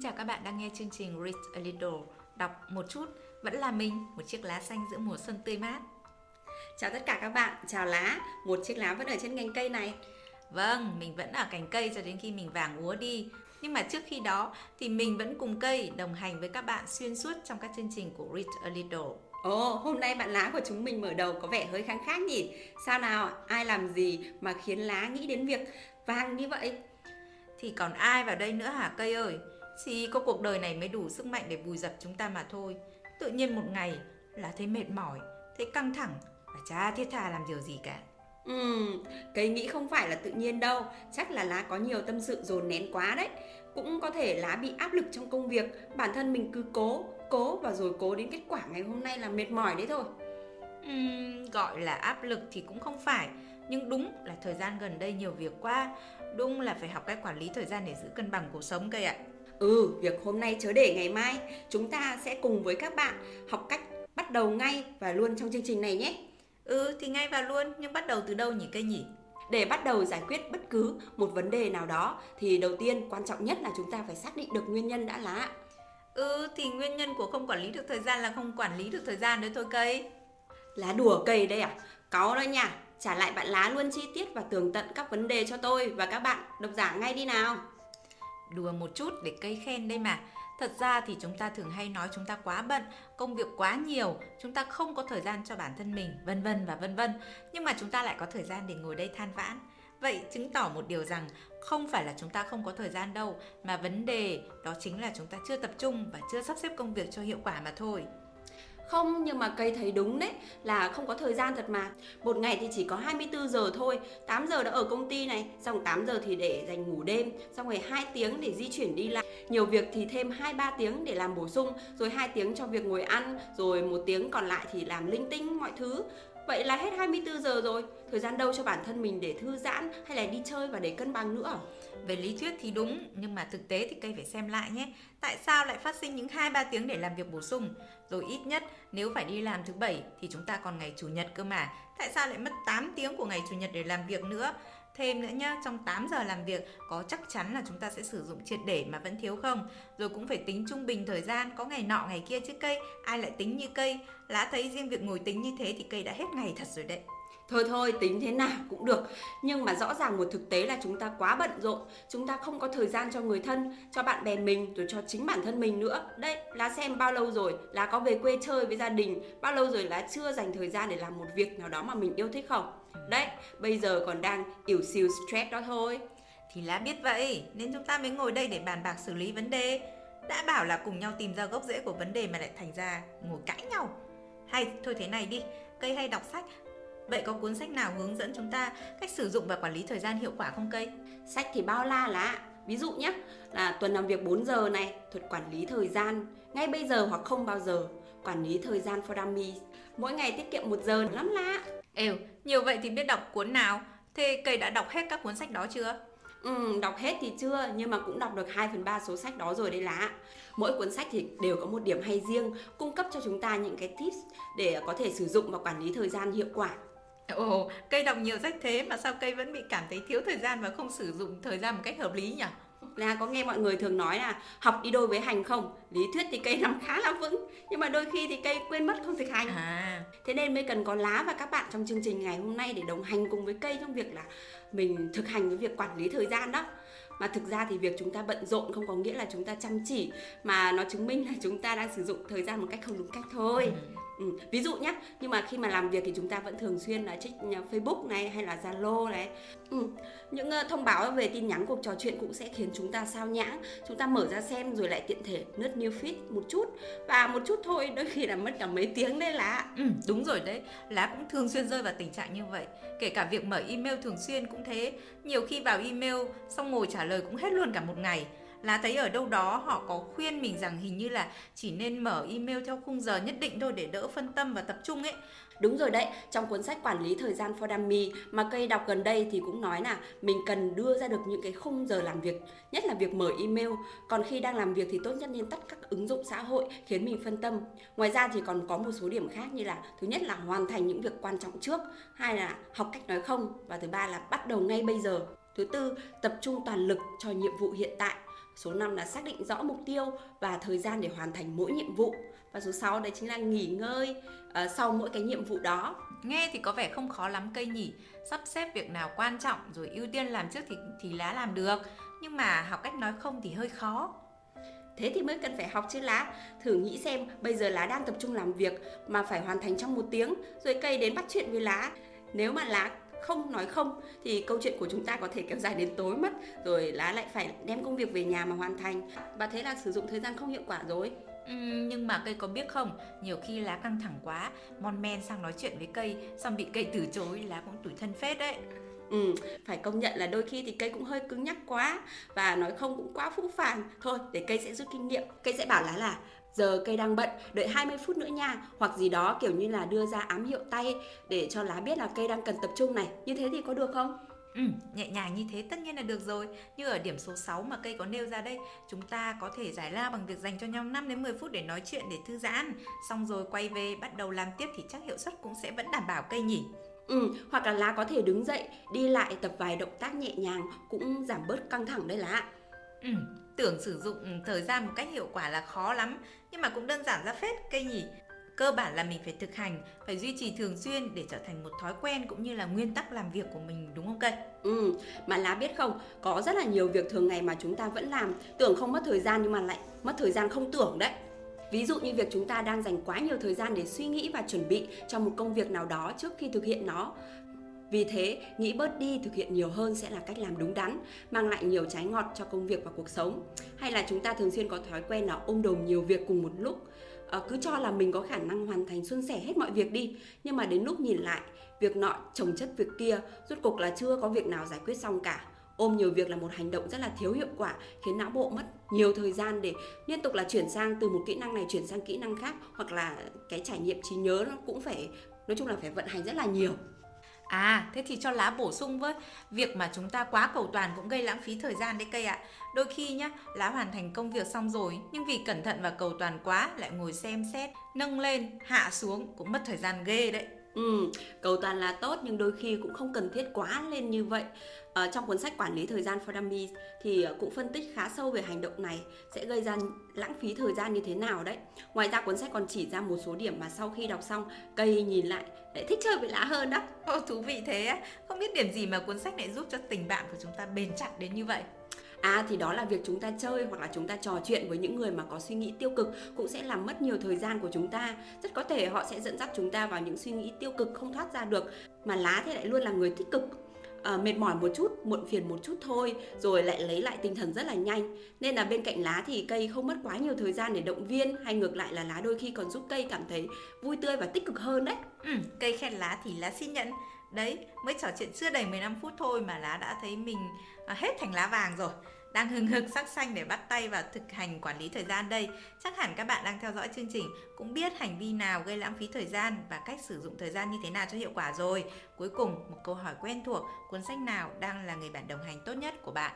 chào các bạn đang nghe chương trình Read a Little Đọc một chút. Vẫn là mình, một chiếc lá xanh giữa mùa xuân tươi mát. Chào tất cả các bạn, chào lá. Một chiếc lá vẫn ở trên nhánh cây này. Vâng, mình vẫn ở cành cây cho đến khi mình vàng úa đi. Nhưng mà trước khi đó thì mình vẫn cùng cây đồng hành với các bạn xuyên suốt trong các chương trình của Read a Little. Ồ, oh, hôm nay bạn lá của chúng mình mở đầu có vẻ hơi kháng khác nhỉ? Sao nào, ai làm gì mà khiến lá nghĩ đến việc vàng như vậy? Thì còn ai vào đây nữa hả cây ơi chỉ có cuộc đời này mới đủ sức mạnh để vùi dập chúng ta mà thôi. Tự nhiên một ngày là thấy mệt mỏi, thấy căng thẳng Và chả thiết tha làm điều gì cả. Ừ, cây nghĩ không phải là tự nhiên đâu. Chắc là lá có nhiều tâm sự dồn nén quá đấy. Cũng có thể lá bị áp lực trong công việc Bản thân mình cứ cố, cố và rồi cố đến kết quả ngày hôm nay là mệt mỏi đấy thôi. Uhm, Gọi là áp lực thì cũng không phải Nhưng đúng là thời gian gần đây nhiều việc quá. Đúng là phải học cách quản lý thời gian để giữ cân bằng cuộc sống cây ạ Ừ, việc hôm nay chớ để ngày mai, chúng ta sẽ cùng với các bạn học cách bắt đầu ngay và luôn trong chương trình này nhé. Ừ, thì ngay và luôn, nhưng bắt đầu từ đâu nhỉ cây nhỉ? Để bắt đầu giải quyết bất cứ một vấn đề nào đó thì đầu tiên quan trọng nhất là chúng ta phải xác định được nguyên nhân đã lá. Ừ, thì nguyên nhân của không quản lý được thời gian là không quản lý được thời gian đấy thôi cây. Lá đùa cây đây à? Có đó nha. Trả lại bạn lá luôn chi tiết và tường tận các vấn đề cho tôi và các bạn độc giả ngay đi nào đùa một chút để cây khen đây mà. Thật ra thì chúng ta thường hay nói chúng ta quá bận, công việc quá nhiều, chúng ta không có thời gian cho bản thân mình, vân vân và vân vân. Nhưng mà chúng ta lại có thời gian để ngồi đây than vãn. Vậy chứng tỏ một điều rằng không phải là chúng ta không có thời gian đâu, mà vấn đề đó chính là chúng ta chưa tập trung và chưa sắp xếp công việc cho hiệu quả mà thôi không, nhưng mà cây thấy đúng đấy là không có thời gian thật mà. Một ngày thì chỉ có 24 giờ thôi. 8 giờ đã ở công ty này, xong 8 giờ thì để dành ngủ đêm, xong rồi 2 tiếng để di chuyển đi lại. Nhiều việc thì thêm 2 3 tiếng để làm bổ sung, rồi 2 tiếng cho việc ngồi ăn, rồi một tiếng còn lại thì làm linh tinh mọi thứ. Vậy là hết 24 giờ rồi, thời gian đâu cho bản thân mình để thư giãn hay là đi chơi và để cân bằng nữa? Về lý thuyết thì đúng, nhưng mà thực tế thì cây phải xem lại nhé. Tại sao lại phát sinh những 2-3 tiếng để làm việc bổ sung? Rồi ít nhất nếu phải đi làm thứ bảy thì chúng ta còn ngày chủ nhật cơ mà. Tại sao lại mất 8 tiếng của ngày chủ nhật để làm việc nữa? Thêm nữa nhá, trong 8 giờ làm việc có chắc chắn là chúng ta sẽ sử dụng triệt để mà vẫn thiếu không? Rồi cũng phải tính trung bình thời gian, có ngày nọ ngày kia chứ cây, ai lại tính như cây? Lá thấy riêng việc ngồi tính như thế thì cây đã hết ngày thật rồi đấy. Thôi thôi, tính thế nào cũng được. Nhưng mà rõ ràng một thực tế là chúng ta quá bận rộn, Chúng ta không có thời gian cho người thân, Cho bạn bè mình, rồi cho chính bản thân mình nữa. Đấy, là xem bao lâu rồi, Là có về quê chơi với gia đình, Bao lâu rồi là chưa dành thời gian để làm một việc nào đó mà mình yêu thích không? Đấy, bây giờ còn đang ỉu xìu stress đó thôi. Thì lá biết vậy, Nên chúng ta mới ngồi đây để bàn bạc xử lý vấn đề. Đã bảo là cùng nhau tìm ra gốc rễ của vấn đề mà lại thành ra ngồi cãi nhau. Hay, thôi thế này đi, cây hay đọc sách Vậy có cuốn sách nào hướng dẫn chúng ta cách sử dụng và quản lý thời gian hiệu quả không cây? Sách thì bao la là Ví dụ nhé, là tuần làm việc 4 giờ này, thuật quản lý thời gian, ngay bây giờ hoặc không bao giờ, quản lý thời gian for dummies, mỗi ngày tiết kiệm 1 giờ lắm lạ. Êu, nhiều vậy thì biết đọc cuốn nào? Thế cây đã đọc hết các cuốn sách đó chưa? Ừ, đọc hết thì chưa, nhưng mà cũng đọc được 2 phần 3 số sách đó rồi đấy lá. Mỗi cuốn sách thì đều có một điểm hay riêng, cung cấp cho chúng ta những cái tips để có thể sử dụng và quản lý thời gian hiệu quả. Ồ, cây đọc nhiều sách thế mà sao cây vẫn bị cảm thấy thiếu thời gian và không sử dụng thời gian một cách hợp lý nhỉ? Là có nghe mọi người thường nói là học đi đôi với hành không? Lý thuyết thì cây nắm khá là vững, nhưng mà đôi khi thì cây quên mất không thực hành. À. Thế nên mới cần có lá và các bạn trong chương trình ngày hôm nay để đồng hành cùng với cây trong việc là mình thực hành cái việc quản lý thời gian đó mà thực ra thì việc chúng ta bận rộn không có nghĩa là chúng ta chăm chỉ mà nó chứng minh là chúng ta đang sử dụng thời gian một cách không đúng cách thôi ừ. Ừ. ví dụ nhé nhưng mà khi mà làm việc thì chúng ta vẫn thường xuyên là check ờ, Facebook này hay là Zalo này. Ừ. những uh, thông báo về tin nhắn cuộc trò chuyện cũng sẽ khiến chúng ta sao nhãng. Chúng ta mở ra xem rồi lại tiện thể lướt new feed một chút. Và một chút thôi đôi khi là mất cả mấy tiếng đấy lá ừ, đúng rồi đấy lá cũng thường xuyên rơi vào tình trạng như vậy. Kể cả việc mở email thường xuyên cũng thế. Nhiều khi vào email xong ngồi trả lời cũng hết luôn cả một ngày lá thấy ở đâu đó họ có khuyên mình rằng hình như là chỉ nên mở email theo khung giờ nhất định thôi để đỡ phân tâm và tập trung ấy Đúng rồi đấy, trong cuốn sách quản lý thời gian for dummy mà cây đọc gần đây thì cũng nói là mình cần đưa ra được những cái khung giờ làm việc, nhất là việc mở email. Còn khi đang làm việc thì tốt nhất nên tắt các ứng dụng xã hội khiến mình phân tâm. Ngoài ra thì còn có một số điểm khác như là thứ nhất là hoàn thành những việc quan trọng trước, hai là học cách nói không và thứ ba là bắt đầu ngay bây giờ. Thứ tư, tập trung toàn lực cho nhiệm vụ hiện tại Số 5 là xác định rõ mục tiêu và thời gian để hoàn thành mỗi nhiệm vụ. Và số 6 đấy chính là nghỉ ngơi uh, sau mỗi cái nhiệm vụ đó. Nghe thì có vẻ không khó lắm cây nhỉ. Sắp xếp việc nào quan trọng rồi ưu tiên làm trước thì thì lá làm được. Nhưng mà học cách nói không thì hơi khó. Thế thì mới cần phải học chứ lá Thử nghĩ xem bây giờ lá đang tập trung làm việc Mà phải hoàn thành trong một tiếng Rồi cây đến bắt chuyện với lá Nếu mà lá không nói không thì câu chuyện của chúng ta có thể kéo dài đến tối mất rồi lá lại phải đem công việc về nhà mà hoàn thành và thế là sử dụng thời gian không hiệu quả rồi Ừ, nhưng mà cây có biết không nhiều khi lá căng thẳng quá mon men sang nói chuyện với cây xong bị cây từ chối lá cũng tủi thân phết đấy Ừ, phải công nhận là đôi khi thì cây cũng hơi cứng nhắc quá và nói không cũng quá phũ phàng. Thôi, để cây sẽ rút kinh nghiệm. Cây sẽ bảo lá là giờ cây đang bận, đợi 20 phút nữa nha, hoặc gì đó kiểu như là đưa ra ám hiệu tay để cho lá biết là cây đang cần tập trung này. Như thế thì có được không? Ừ, nhẹ nhàng như thế tất nhiên là được rồi Như ở điểm số 6 mà cây có nêu ra đây Chúng ta có thể giải lao bằng việc dành cho nhau 5 đến 10 phút để nói chuyện để thư giãn Xong rồi quay về bắt đầu làm tiếp thì chắc hiệu suất cũng sẽ vẫn đảm bảo cây nhỉ Ừ, hoặc là lá có thể đứng dậy, đi lại tập vài động tác nhẹ nhàng cũng giảm bớt căng thẳng đấy lá. Ừ, tưởng sử dụng ừ, thời gian một cách hiệu quả là khó lắm, nhưng mà cũng đơn giản ra phết cây nhỉ. Cơ bản là mình phải thực hành, phải duy trì thường xuyên để trở thành một thói quen cũng như là nguyên tắc làm việc của mình đúng không cây? Ừ, mà lá biết không, có rất là nhiều việc thường ngày mà chúng ta vẫn làm, tưởng không mất thời gian nhưng mà lại mất thời gian không tưởng đấy. Ví dụ như việc chúng ta đang dành quá nhiều thời gian để suy nghĩ và chuẩn bị cho một công việc nào đó trước khi thực hiện nó. Vì thế, nghĩ bớt đi thực hiện nhiều hơn sẽ là cách làm đúng đắn, mang lại nhiều trái ngọt cho công việc và cuộc sống. Hay là chúng ta thường xuyên có thói quen là ôm đồm nhiều việc cùng một lúc, à, cứ cho là mình có khả năng hoàn thành suôn sẻ hết mọi việc đi, nhưng mà đến lúc nhìn lại, việc nọ chồng chất việc kia, rốt cuộc là chưa có việc nào giải quyết xong cả. Ôm nhiều việc là một hành động rất là thiếu hiệu quả khiến não bộ mất nhiều thời gian để liên tục là chuyển sang từ một kỹ năng này chuyển sang kỹ năng khác hoặc là cái trải nghiệm trí nhớ nó cũng phải nói chung là phải vận hành rất là nhiều. À, thế thì cho lá bổ sung với. Việc mà chúng ta quá cầu toàn cũng gây lãng phí thời gian đấy cây ạ. Đôi khi nhá, lá hoàn thành công việc xong rồi Nhưng vì cẩn thận và cầu toàn quá Lại ngồi xem xét, nâng lên, hạ xuống Cũng mất thời gian ghê đấy. Ừ, cầu toàn là tốt nhưng đôi khi cũng không cần thiết quá lên như vậy. Ở trong cuốn sách quản lý thời gian for Dummies thì ờ, cũng phân tích khá sâu về hành động này sẽ gây ra lãng phí thời gian như thế nào đấy. Ngoài ra cuốn sách còn chỉ ra một số điểm mà sau khi đọc xong cây nhìn lại lại thích chơi với lá hơn đó. Ô thú vị thế không biết điểm gì mà cuốn sách này giúp cho tình bạn của chúng ta bền chặt đến như vậy. À thì đó là việc chúng ta chơi hoặc là chúng ta trò chuyện với những người mà có suy nghĩ tiêu cực cũng sẽ làm mất nhiều thời gian của chúng ta. Rất có thể họ sẽ dẫn dắt chúng ta vào những suy nghĩ tiêu cực không thoát ra được. Mà lá thì lại luôn là người tích cực à, mệt mỏi một chút, muộn phiền một chút thôi rồi lại lấy lại tinh thần rất là nhanh. Nên là bên cạnh lá thì cây không mất quá nhiều thời gian để động viên hay ngược lại là lá đôi khi còn giúp cây cảm thấy vui tươi và tích cực hơn đấy. Ừ, cây khen lá thì lá xin nhận. Đấy, mới trò chuyện chưa đầy 15 phút thôi mà lá đã thấy mình à, hết thành lá vàng rồi đang hừng hực sắc xanh để bắt tay vào thực hành quản lý thời gian đây. Chắc hẳn các bạn đang theo dõi chương trình cũng biết hành vi nào gây lãng phí thời gian và cách sử dụng thời gian như thế nào cho hiệu quả rồi. Cuối cùng, một câu hỏi quen thuộc, cuốn sách nào đang là người bạn đồng hành tốt nhất của bạn?